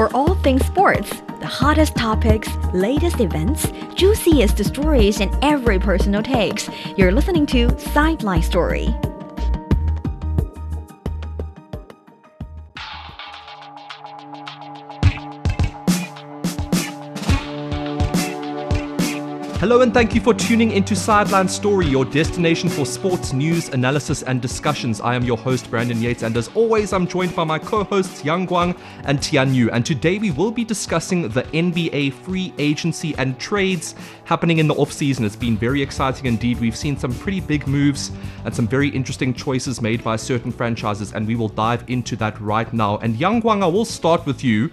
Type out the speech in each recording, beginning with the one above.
For all things sports, the hottest topics, latest events, juiciest stories, and every personal takes, you're listening to Sideline Story. Hello and thank you for tuning into Sideline Story, your destination for sports news, analysis, and discussions. I am your host, Brandon Yates, and as always, I'm joined by my co hosts, Yang Guang and Tian Yu. And today we will be discussing the NBA free agency and trades happening in the offseason. It's been very exciting indeed. We've seen some pretty big moves and some very interesting choices made by certain franchises, and we will dive into that right now. And Yang Guang, I will start with you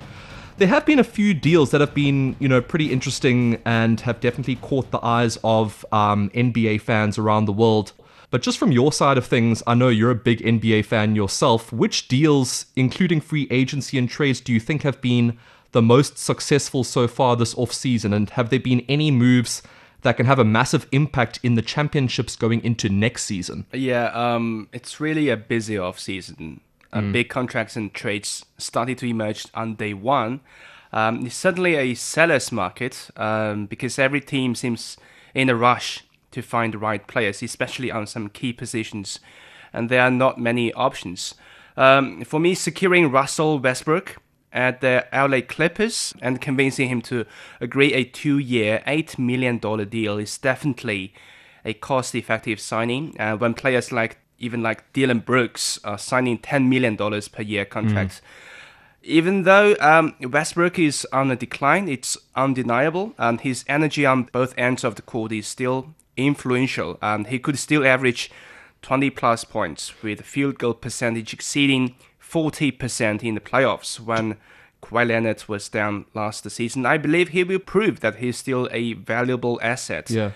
there have been a few deals that have been, you know, pretty interesting and have definitely caught the eyes of um, NBA fans around the world. But just from your side of things, I know you're a big NBA fan yourself. Which deals, including free agency and trades, do you think have been the most successful so far this off-season? And have there been any moves that can have a massive impact in the championships going into next season? Yeah, um, it's really a busy off-season uh, mm. big contracts and trades started to emerge on day one. Um, it's certainly a seller's market um, because every team seems in a rush to find the right players, especially on some key positions, and there are not many options. Um, for me, securing Russell Westbrook at the LA Clippers and convincing him to agree a two-year, eight million dollar deal is definitely a cost-effective signing. Uh, when players like even like Dillon Brooks uh, signing $10 million per year contracts. Mm. Even though um, Westbrook is on a decline, it's undeniable, and his energy on both ends of the court is still influential, and he could still average 20 plus points with field goal percentage exceeding 40% in the playoffs when Kawhi Leonard was down last season. I believe he will prove that he's still a valuable asset. Yeah.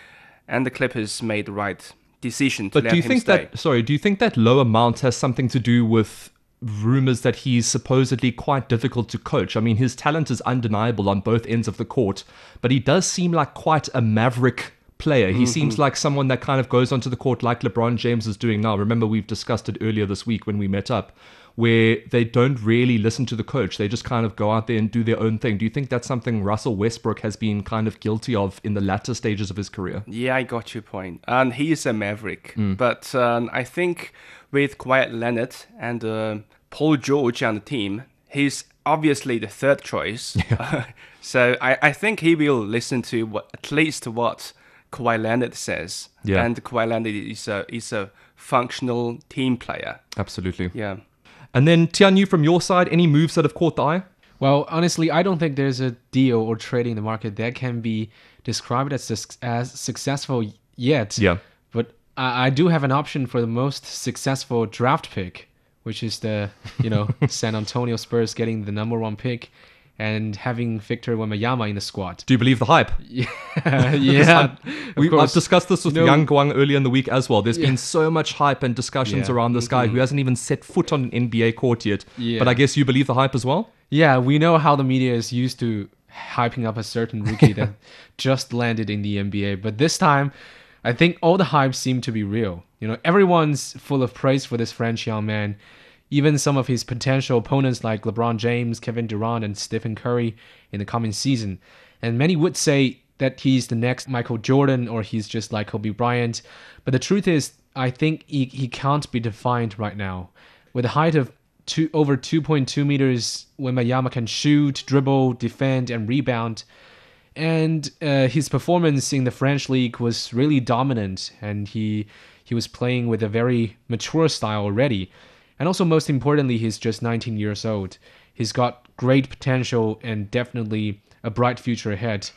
And the Clippers made the right decision but do you think stay. that sorry do you think that low amount has something to do with rumors that he's supposedly quite difficult to coach i mean his talent is undeniable on both ends of the court but he does seem like quite a maverick player he mm-hmm. seems like someone that kind of goes onto the court like lebron james is doing now remember we've discussed it earlier this week when we met up where they don't really listen to the coach. They just kind of go out there and do their own thing. Do you think that's something Russell Westbrook has been kind of guilty of in the latter stages of his career? Yeah, I got your point. And he is a maverick. Mm. But um, I think with Kawhi Leonard and uh, Paul George on the team, he's obviously the third choice. Yeah. so I, I think he will listen to what, at least what Kawhi Leonard says. Yeah. And Kawhi Leonard is a, is a functional team player. Absolutely. Yeah. And then Tianyu, from your side, any moves that have caught the eye? Well, honestly, I don't think there's a deal or trading in the market that can be described as as successful yet. Yeah. But I, I do have an option for the most successful draft pick, which is the you know San Antonio Spurs getting the number one pick and having Victor Wembanyama in the squad. Do you believe the hype? Yeah, yeah. we, I've discussed this with know, Yang Guang earlier in the week as well. There's yeah. been so much hype and discussions yeah. around this guy mm-hmm. who hasn't even set foot on an NBA court yet. But I guess you believe the hype as well? Yeah, we know how the media is used to hyping up a certain rookie that just landed in the NBA. But this time, I think all the hype seemed to be real. You know, everyone's full of praise for this French young man even some of his potential opponents like LeBron James, Kevin Durant, and Stephen Curry in the coming season. And many would say that he's the next Michael Jordan or he's just like Kobe Bryant. But the truth is, I think he, he can't be defined right now. With a height of two, over 2.2 meters, Wembanyama can shoot, dribble, defend, and rebound. And uh, his performance in the French league was really dominant, and he he was playing with a very mature style already. And also, most importantly, he's just 19 years old. He's got great potential and definitely a bright future ahead.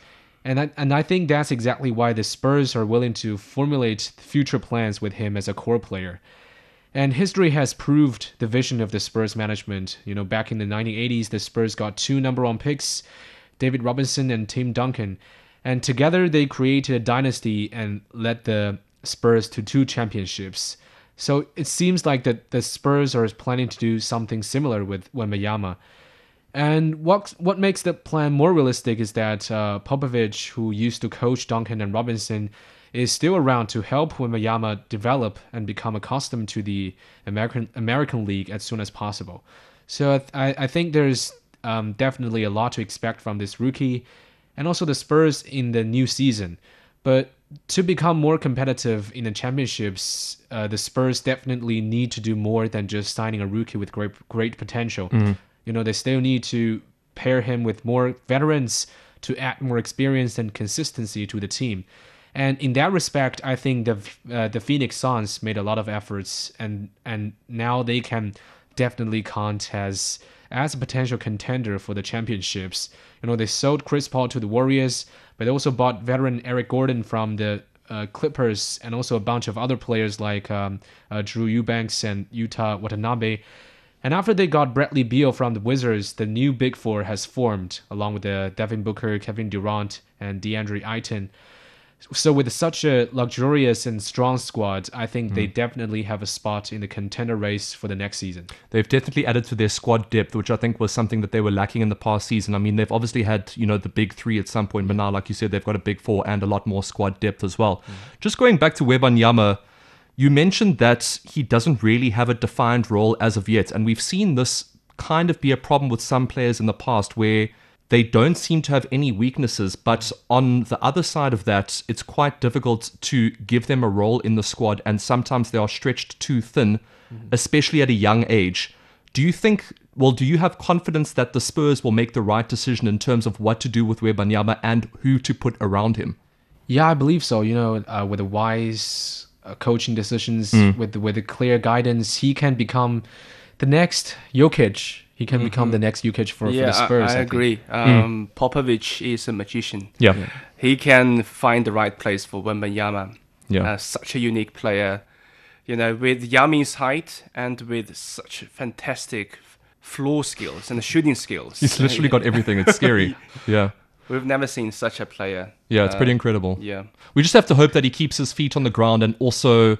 And I, and I think that's exactly why the Spurs are willing to formulate future plans with him as a core player. And history has proved the vision of the Spurs management. You know, back in the 1980s, the Spurs got two number one picks, David Robinson and Tim Duncan. And together they created a dynasty and led the Spurs to two championships. So it seems like that the Spurs are planning to do something similar with Wembanyama. And what what makes the plan more realistic is that uh, Popovich, who used to coach Duncan and Robinson, is still around to help Wembanyama develop and become accustomed to the American American League as soon as possible. So I, I think there's um, definitely a lot to expect from this rookie, and also the Spurs in the new season. But to become more competitive in the championships, uh, the Spurs definitely need to do more than just signing a rookie with great great potential. You know, they still need to pair him with more veterans to add more experience and consistency to the team. And in that respect, I think the uh, the Phoenix Suns made a lot of efforts, and and now they can definitely count as as a potential contender for the championships. You know, they sold Chris Paul to the Warriors, but they also bought veteran Eric Gordon from the uh, Clippers, and also a bunch of other players like um, uh, Drew Eubanks and Yuta Watanabe. And after they got Bradley Beal from the Wizards, the new Big Four has formed, along with the Devin Booker, Kevin Durant, and DeAndre Ayton. So with such a luxurious and strong squad, I think they hmm. definitely have a spot in the contender race for the next season. They've definitely added to their squad depth, which I think was something that they were lacking in the past season. I mean, they've obviously had, you know, the big three at some point, but now, like you said, they've got a big four and a lot more squad depth as well. Hmm. Just going back to Wembanyama, you mentioned that he doesn't really have a defined role as of yet, and we've seen this kind of be a problem with some players in the past where they don't seem to have any weaknesses, but on the other side of that, it's quite difficult to give them a role in the squad, and sometimes they are stretched too thin, especially at a young age. Do you think, well, do you have confidence that the Spurs will make the right decision in terms of what to do with Wembanyama and who to put around him? Yeah, I believe so. You know, uh, with the wise uh, coaching decisions, with the, with the clear guidance, he can become the next Jokic. He can become the next Jokic for, for Yeah, the Spurs. I, I think. agree. Um, Popovich is a magician. Yeah. He can find the right place for Wembanyama. Yeah. Uh, such a unique player. You know, with Yami's height and with such fantastic floor skills and shooting skills. He's literally got everything. It's scary. Yeah. We've never seen such a player. Yeah, it's Uh, pretty incredible. Yeah. We just have to hope that he keeps his feet on the ground and also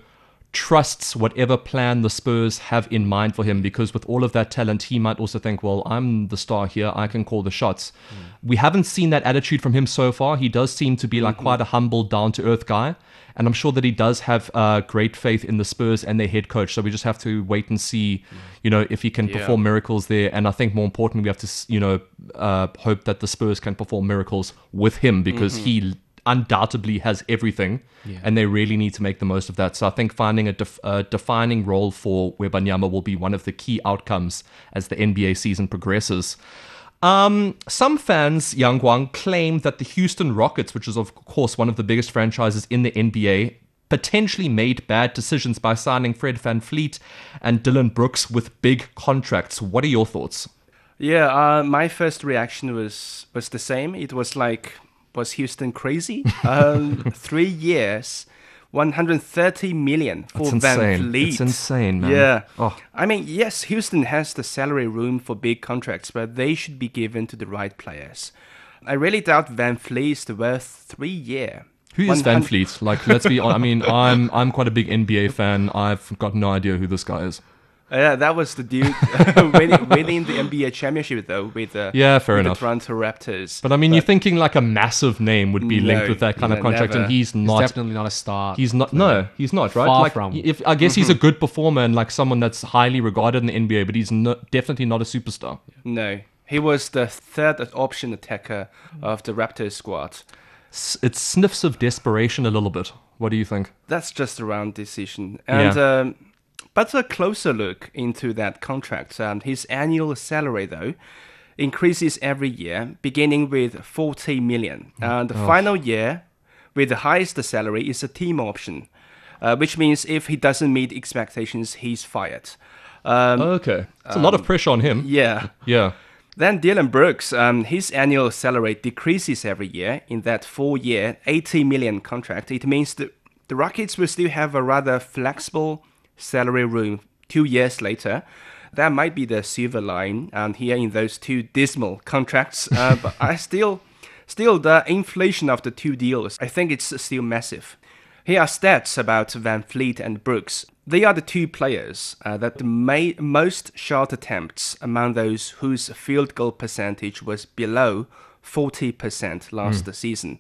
trusts whatever plan the Spurs have in mind for him because with all of that talent, he might also think, well, I'm the star here. I can call the shots. We haven't seen that attitude from him so far. He does seem to be like quite a humble, down to earth guy. And I'm sure that he does have uh, great faith in the Spurs and their head coach. So we just have to wait and see, you know, if he can Yeah. perform miracles there. And I think more importantly, we have to, you know, uh, hope that the Spurs can perform miracles with him because he undoubtedly has everything, and they really need to make the most of that. So I think finding a, def- a defining role for Wembanyama will be one of the key outcomes as the NBA season progresses. Um, some fans, Yang Guang, claim that the Houston Rockets, which is of course one of the biggest franchises in the NBA, potentially made bad decisions by signing Fred VanVleet and Dillon Brooks with big contracts. What are your thoughts? Yeah, uh, my first reaction was was the same. It was like, was Houston crazy? um, three years, 130 million for It's Van insane. Fleet. It's insane, man. Yeah. Oh. I mean, yes, Houston has the salary room for big contracts, but they should be given to the right players. I really doubt VanVleet is worth three year. Who is Van 100 Fleet? Like, let's be. honest. I mean, I'm I'm quite a big NBA fan. I've got no idea who this guy is. Yeah, that was the dude winning, winning the NBA championship though with the Yeah, fair with enough. the Toronto Raptors. But I mean, you're thinking like a massive name would be linked No, with that kind of contract, and never. he's He's not. definitely not a star. He's not. No, he's not. Right? Far like, from. If I guess he's a good performer and like someone that's highly regarded in the NBA, but he's no, definitely not a superstar. No, he was the third option attacker of the Raptors squad. S- It sniffs of desperation a little bit. What do you think? That's just a round decision. And Yeah. um, but a closer look into that contract, um, his annual salary though increases every year, beginning with 40 million. And the final year, with the highest salary, is a team option, uh, which means if he doesn't meet expectations, he's fired. Um, Okay, it's a lot of pressure on him. yeah. Yeah. Then Dillon Brooks, um, his annual salary decreases every year in that four-year, 80 million contract. It means that the Rockets will still have a rather flexible salary room two years later. That might be the silver line um, here in those two dismal contracts. Uh, but I still, still the inflation of the two deals, I think it's still massive. Here are stats about VanVleet and Brooks. They are the two players uh, that made most shot attempts among those whose field goal percentage was below 40% last season.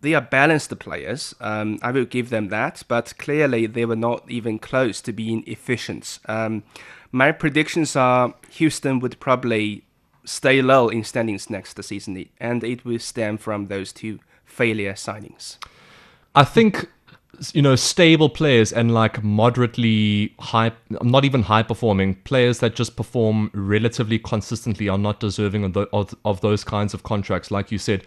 They are balanced players. Um, I will give them that, but clearly they were not even close to being efficient. Um, my predictions are Houston would probably stay low in standings next season, and it will stem from those two failure signings. I think you know stable players and like moderately high not even high performing players that just perform relatively consistently are not deserving of, the, of, of those kinds of contracts like you said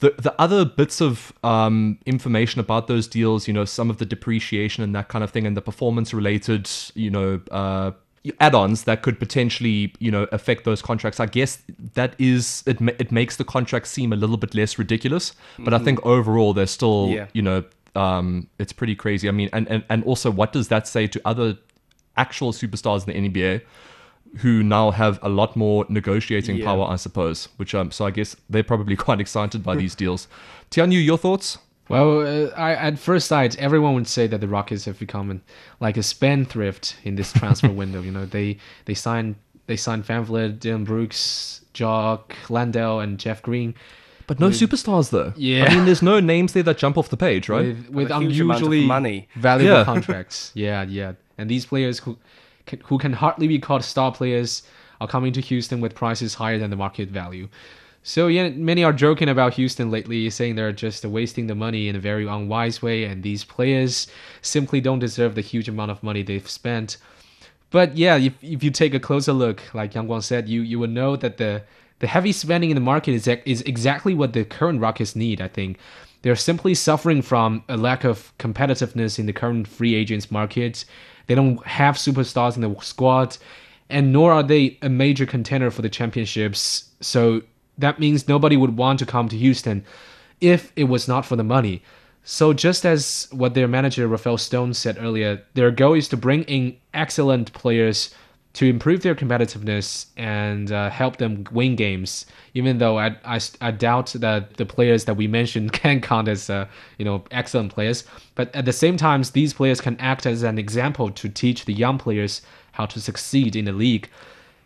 the the other bits of um, information about those deals, you know, some of the depreciation and that kind of thing, and the performance related, you know, uh, add-ons that could potentially you know affect those contracts i guess that is it, it makes the contract seem a little bit less ridiculous but mm-hmm. i think overall they're still yeah. you know um, it's pretty crazy i mean and, and and also what does that say to other actual superstars in the nba who now have a lot more negotiating yeah. power i suppose which um so i guess they're probably quite excited by these deals tianyu your thoughts well, uh, I, at first sight, everyone would say that the Rockets have become an, like a spendthrift in this transfer window. You know, they they signed they signed VanVleet, Dillon Brooks, Jock Landale, and Jeff Green. But no with, superstars though. Yeah, I mean, there's no names there that jump off the page, right? With, with unusually money, valuable yeah. contracts. Yeah, yeah, and these players who who can hardly be called star players are coming to Houston with prices higher than the market value. So yeah, many are joking about Houston lately, saying they're just wasting the money in a very unwise way, and these players simply don't deserve the huge amount of money they've spent. But yeah, if, if you take a closer look, like Yang Guang said, you you will know that the the heavy spending in the market is is exactly what the current Rockets need. I think they're simply suffering from a lack of competitiveness in the current free agents market. They don't have superstars in the squad, and nor are they a major contender for the championships. So that means nobody would want to come to Houston if it was not for the money. So just as what their manager Rafael Stone said earlier, their goal is to bring in excellent players to improve their competitiveness and uh, help them win games. Even though I, I, I, doubt that the players that we mentioned can count as uh, you know excellent players, but at the same time, these players can act as an example to teach the young players how to succeed in the league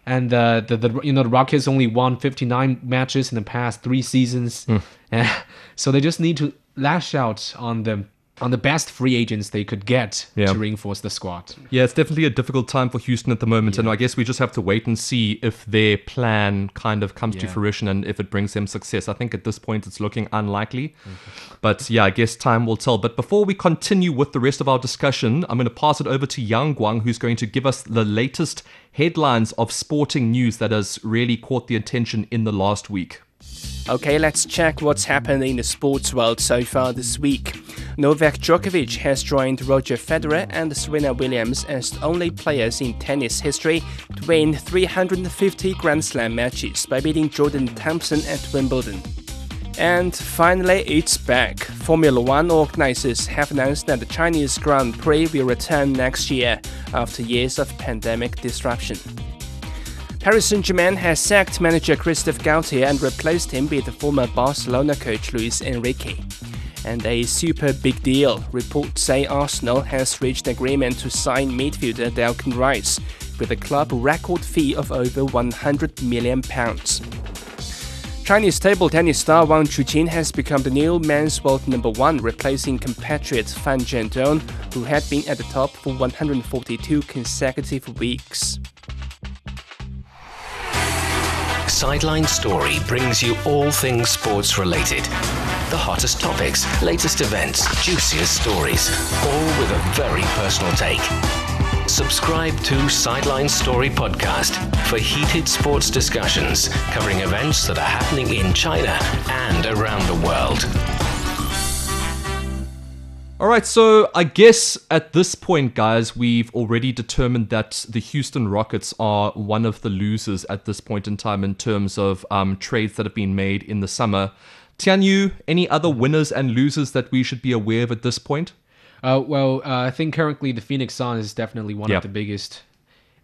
and uh, the the you know the Rockets only won 59 matches in the past three seasons, mm. so they just need to lash out on the on the best free agents they could get yeah. to reinforce the squad. Yeah, it's definitely a difficult time for Houston at the moment, yeah. and I guess we just have to wait and see if their plan kind of comes yeah. to fruition and if it brings them success. I think at this point it's looking unlikely, mm-hmm. but yeah, I guess time will tell. But before we continue with the rest of our discussion, I'm going to pass it over to Yang Guang, who's going to give us the latest headlines of sporting news that has really caught the attention in the last week. Okay, let's check what's happened in the sports world so far this week. Novak Djokovic has joined Roger Federer and Serena Williams as the only players in tennis history to win 350 Grand Slam matches by beating Jordan Thompson at Wimbledon. And finally, it's back. Formula One organizers have announced that the Chinese Grand Prix will return next year after years of pandemic disruption. Paris Saint-Germain has sacked manager Christophe Galtier and replaced him with former Barcelona coach Luis Enrique. And a super big deal. Reports say Arsenal has reached agreement to sign midfielder Declan Rice with a club record fee of over 100 million pounds. Chinese table tennis star Wang Chuqin has become the new men's world number one, replacing compatriot Fan Zhendong, who had been at the top for 142 consecutive weeks. Sideline Story brings you all things sports related. The hottest topics, latest events, juiciest stories, all with a very personal take. Subscribe to Sideline Story Podcast for heated sports discussions covering events that are happening in China and around the world. All right, so I guess at this point, guys, we've already determined that the Houston Rockets are one of the losers at this point in time in terms of um, trades that have been made in the summer. Tianyu, any other winners and losers that we should be aware of at this point? Uh, well, uh, I think currently the Phoenix Suns is definitely one yep. of the biggest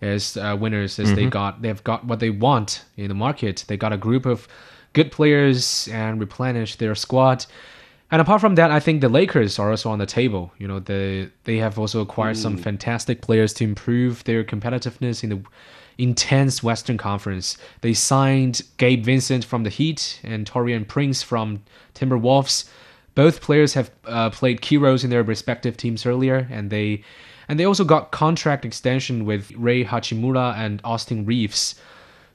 as uh, winners as mm-hmm. they got they've got what they want in the market. They got a group of good players and replenished their squad. And apart from that, I think the Lakers are also on the table. You know, they they have also acquired mm. some fantastic players to improve their competitiveness in the intense Western Conference. They signed Gabe Vincent from the Heat and Taurean Prince from Timberwolves. Both players have uh, played key roles in their respective teams earlier, and they and they also got contract extension with Ray Hachimura and Austin Reaves.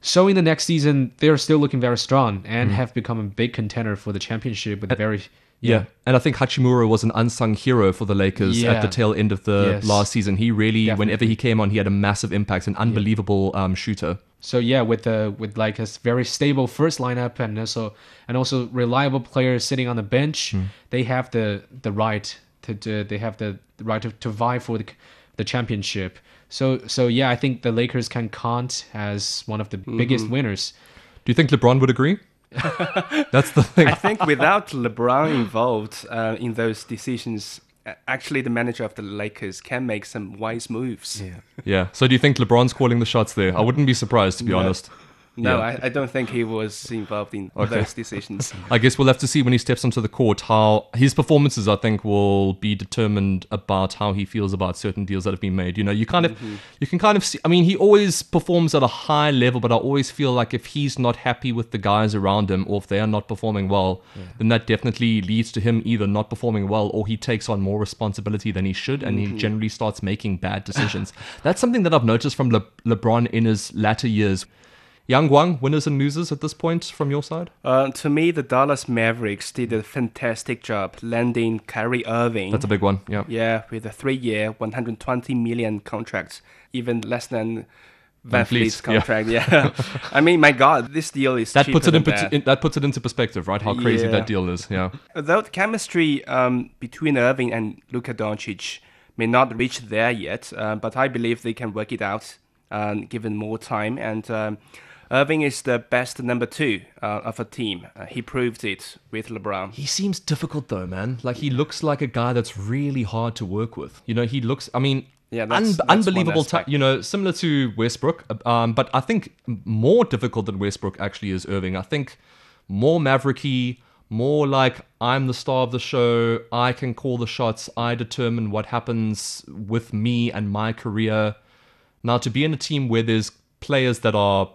So in the next season, they're still looking very strong Mm. and have become a big contender for the championship with very Yeah. And I think Hachimura was an unsung hero for the Lakers at the tail end of the Yes. last season. He really, whenever he came on, he had a massive impact, an unbelievable um, shooter. So yeah, with the with like a very stable first lineup and also and also reliable players sitting on the bench, Hmm. they have the the right to, to they have the, right to, to vie for the the championship. So so yeah, I think the Lakers can count as one of the biggest Mm-hmm. winners. Do you think LeBron would agree? That's the thing. I think without LeBron involved uh, in those decisions, uh, actually the manager of the Lakers can make some wise moves. Yeah. So do you think LeBron's calling the shots there? I wouldn't be surprised, to be No. honest. No, Yeah. I, I don't think he was involved in those decisions. I guess we'll have to see when he steps onto the court how his performances, I think, will be determined about how he feels about certain deals that have been made. You know, you kind of, mm-hmm. you can kind of see. I mean, he always performs at a high level, but I always feel like if he's not happy with the guys around him, or if they are not performing well, then that definitely leads to him either not performing well, or he takes on more responsibility than he should, and he mm-hmm. generally starts making bad decisions. That's something that I've noticed from Le- LeBron in his latter years. Yang Guang, winners and losers at this point from your side? Uh, to me, the Dallas Mavericks did a fantastic job landing Kyrie Irving. That's a big one. Yeah. yeah, with a three-year, 120 million contract, even less than VanVleet's contract. Yeah, I mean, my God, this deal is that puts it in, that. in that puts it into perspective, right? How crazy Yeah. that deal is. Yeah. Though the chemistry um, between Irving and Luka Doncic may not reach there yet, uh, but I believe they can work it out um, given more time. And um, Irving is the best number two uh, of a team. Uh, he proved it with LeBron. He seems difficult though, man. Like he looks like a guy that's really hard to work with. You know, he looks. I mean. Yeah, that's- un- that's unbelievable. Ta- you know, similar to Westbrook, uh, um, but I think more difficult than Westbrook actually is Irving. I think more mavericky, more like I'm the star of the show. I can call the shots. I determine what happens with me and my career. Now, to be in a team where there's players that are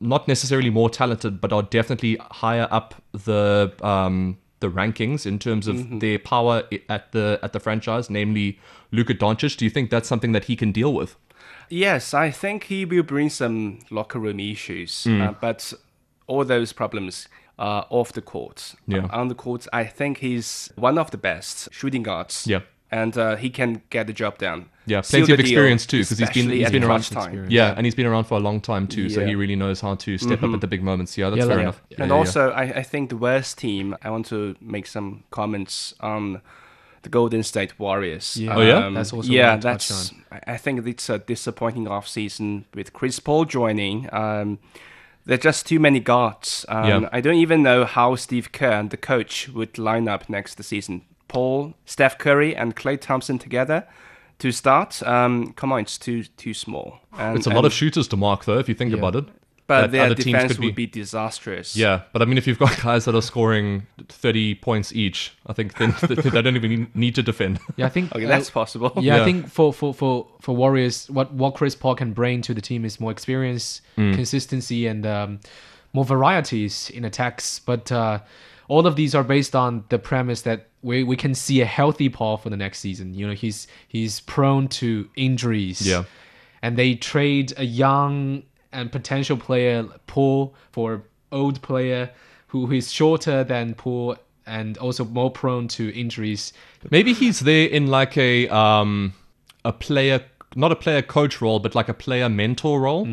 not necessarily more talented, but are definitely higher up the um, the rankings in terms of Mm-hmm. their power at the at the franchise, namely Luka Doncic. Do you think that's something that he can deal with? Yes, I think he will bring some locker room issues, Hmm. uh, but all those problems are off the court. Yeah. Uh, on the court, I think he's one of the best shooting guards. Yeah. And uh, he can get the job done. Yeah, Seal plenty of the deal, experience too, because he's been especially he's at been around. crunch time. Yeah, and he's been around for a long time too, so he really knows how to step up at the big moments. Yeah, that's Yeah, fair like- enough. And Yeah, yeah, yeah. also, I, I think the worst team, I want to make some comments on the Golden State Warriors. Yeah. Oh, yeah? That's also yeah, one to touch that's. I I think it's a disappointing offseason with Chris Paul joining. Um, there are just too many guards. Um, Yeah. I don't even know how Steve Kerr and the coach would line up next season. Paul, Steph Curry, and Klay Thompson together to start. Um, come on, it's too too small. And, it's a lot of shooters to mark, though, if you think Yeah. about it. But that their other teams defense could would be disastrous. Yeah, but I mean, if you've got guys that are scoring 30 points each, I think then they don't even need to defend. Yeah, I think Okay, uh, that's possible. Yeah, Yeah. I think for, for, for, for Warriors, what, what Chris Paul can bring to the team is more experience, Mm. consistency, and um, more varieties in attacks. But uh, all of these are based on the premise that we, we can see a healthy Paul for the next season. You know, he's he's prone to injuries. Yeah. And they trade a young and potential player, Paul, for old player who is shorter than Paul and also more prone to injuries. Maybe he's there in like a um a player not a player coach role, but like a player mentor role.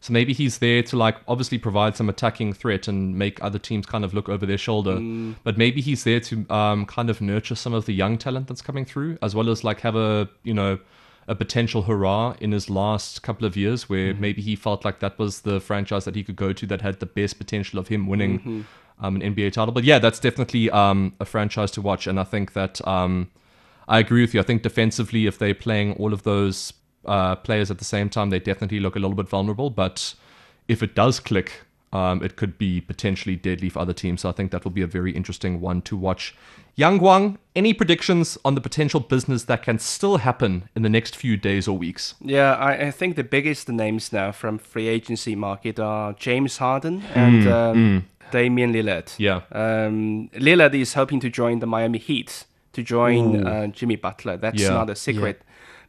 So maybe he's there to like obviously provide some attacking threat and make other teams kind of look over their shoulder. But maybe he's there to um kind of nurture some of the young talent that's coming through, as well as like have a you know a potential hurrah in his last couple of years where maybe he felt like that was the franchise that he could go to that had the best potential of him winning um, an NBA title. But yeah, that's definitely um, a franchise to watch. And I think that um, I agree with you. I think defensively, if they're playing all of those uh, players at the same time, they definitely look a little bit vulnerable. But if it does click, um, it could be potentially deadly for other teams. So I think that will be a very interesting one to watch. Yang Guang, any predictions on the potential business that can still happen in the next few days or weeks? Yeah, I, I think the biggest names now from free agency market are James Harden and um, Damian Lillard. Mm, Yeah. Um, Lillard is hoping to join the Miami Heat to join uh, Jimmy Butler. That's Yeah. not a secret.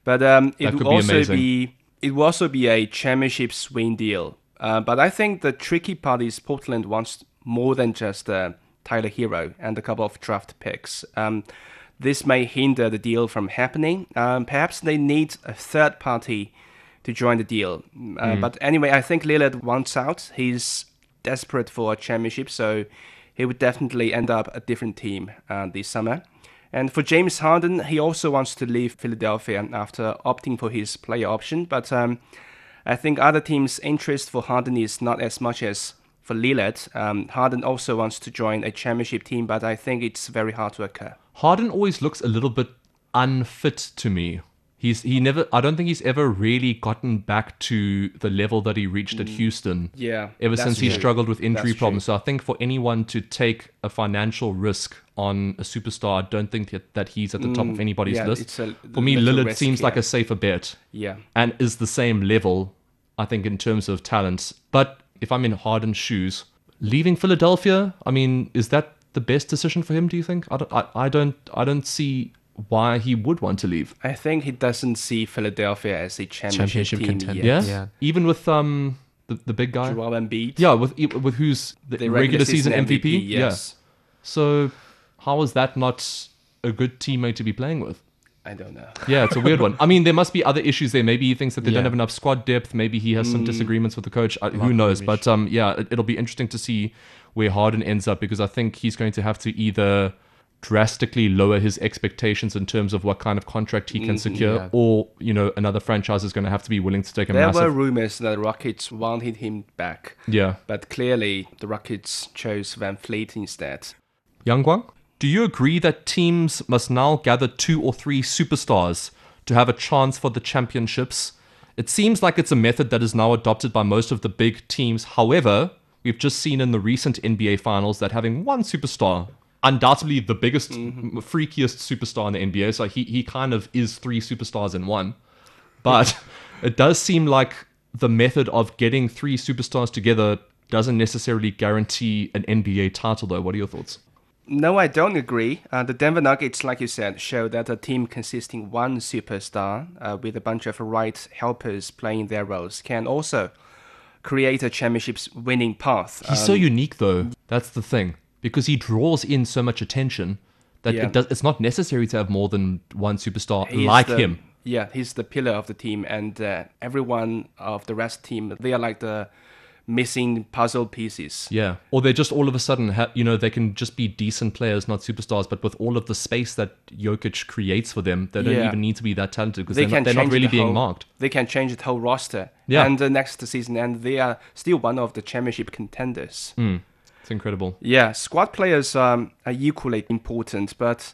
But um, it be also amazing. be it will also be a championship swing deal Uh, but I think the tricky part is Portland wants more than just uh, Tyler Herro and a couple of draft picks. Um, this may hinder the deal from happening. Um, perhaps they need a third party to join the deal. Uh, But anyway, I think Lillard wants out. He's desperate for a championship, so he would definitely end up a different team uh, this summer. And for James Harden, he also wants to leave Philadelphia after opting for his player option. But um, I think other teams' interest for Harden is not as much as for Lillard. Um, Harden also wants to join a championship team, but I think it's very hard to occur. Harden always looks a little bit unfit to me. He's he never I don't think he's ever really gotten back to the level that he reached at Houston. Yeah, Ever since he struggled with injury That's problems. So I think for anyone to take a financial risk on a superstar, I don't think that, that he's at the top of anybody's Mm, yeah, list. a for me, Lillard risk, seems like a safer bet Yeah. and is the same level, I think, in terms of talent. But if I'm in Harden's shoes, leaving Philadelphia, I mean, is that the best decision for him? Do you think? I don't. I, I don't. I don't see why he would want to leave. I think he doesn't see Philadelphia as a championship, Championship team contender. Yeah. yet. Yeah. Even with um the, the big guy. Joel Embiid. Yeah, with with who's the, The regular, season, MVP. Yes. Yeah. So how is that not a good teammate to be playing with? I don't know. Yeah, it's a weird one. I mean, there must be other issues there. Maybe he thinks that they don't have enough squad depth. Maybe he has Mm. some disagreements with the coach. I, who knows? But um, yeah, it, it'll be interesting to see where Harden ends up because I think he's going to have to either drastically lower his expectations in terms of what kind of contract he can mm, secure, yeah. or you know, another franchise is going to have to be willing to take a There were massive. rumors that the Rockets wanted him back, yeah, but clearly the Rockets chose VanVleet instead. Yang Guang, do you agree that teams must now gather two or three superstars to have a chance for the championships? It seems like it's a method that is now adopted by most of the big teams. However, we've just seen in the recent NBA finals that having one superstar, undoubtedly the biggest, Mm-hmm. freakiest superstar in the NBA, so he, he kind of is three superstars in one. But it does seem like the method of getting three superstars together doesn't necessarily guarantee an NBA title, though. What are your thoughts? No, I don't agree. Uh, the Denver Nuggets, like you said, show that a team consisting one superstar uh, with a bunch of right helpers playing their roles can also create a championship's winning path. He's Um, so unique, though. That's the thing, because he draws in so much attention that Yeah. it does. It's not necessary to have more than one superstar He's like the- him. Yeah, he's the pillar of the team, and uh, everyone of the rest team they are like the missing puzzle pieces. Yeah, or they just all of a sudden have, you know, they can just be decent players, not superstars. But with all of the space that Jokic creates for them, they don't Yeah. even need to be that talented because They they are can not, they're not really the being whole, marked. They can change the whole roster. Yeah. and the next season, and they are still one of the championship contenders. It's incredible. Yeah, squad players um, are equally important, but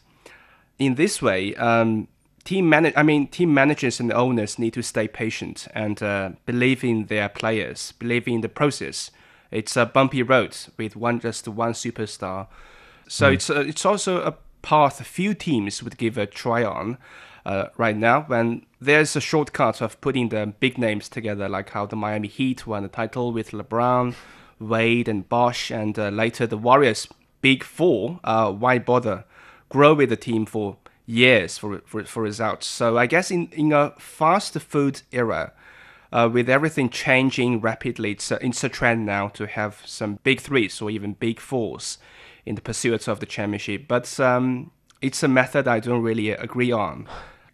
in this way, um, team man- I mean, team managers and owners need to stay patient and uh, believe in their players, believe in the process. It's a bumpy road with one just one superstar, so it's uh, it's also a path a few teams would give a try on. Uh, right now, when there's a shortcut of putting the big names together, like how the Miami Heat won the title with LeBron, Wade, and Bosh, and uh, later the Warriors' Big Four. Uh, why bother grow with the team for years for, for for results? So I guess in in a fast food era, uh, with everything changing rapidly, it's a, it's a trend now to have some big threes or even big fours in the pursuit of the championship. But um, it's a method I don't really agree on.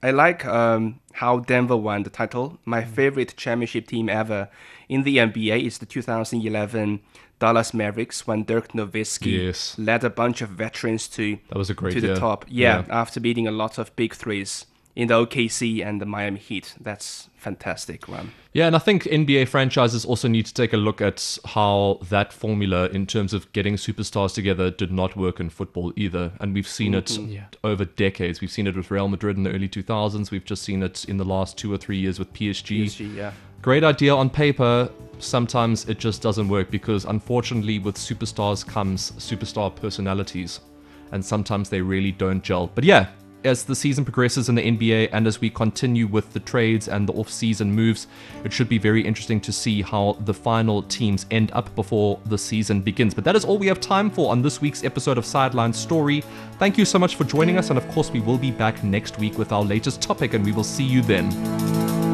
I like um, how Denver won the title. My favorite championship team ever in the NBA is the 2011 Dallas Mavericks when Dirk Nowitzki Yes. led a bunch of veterans to That was a great to the top. Yeah, Yeah. after beating a lot of big threes in the OKC and the Miami Heat. That's fantastic one. Yeah, and I think NBA franchises also need to take a look at how that formula, in terms of getting superstars together, did not work in football either. And we've seen it mm-hmm. over decades. We've seen it with Real Madrid in the early 2000s. We've just seen it in the last two or three years with PSG. PSG, yeah. Great idea on paper. Sometimes it just doesn't work because, unfortunately, with superstars comes superstar personalities. And sometimes they really don't gel. But yeah, as the season progresses in the NBA and as we continue with the trades and the off-season moves, it should be very interesting to see how the final teams end up before the season begins. But that is all we have time for on this week's episode of Sideline Story. Thank you so much for joining us, and of course, we will be back next week with our latest topic, and we will see you then.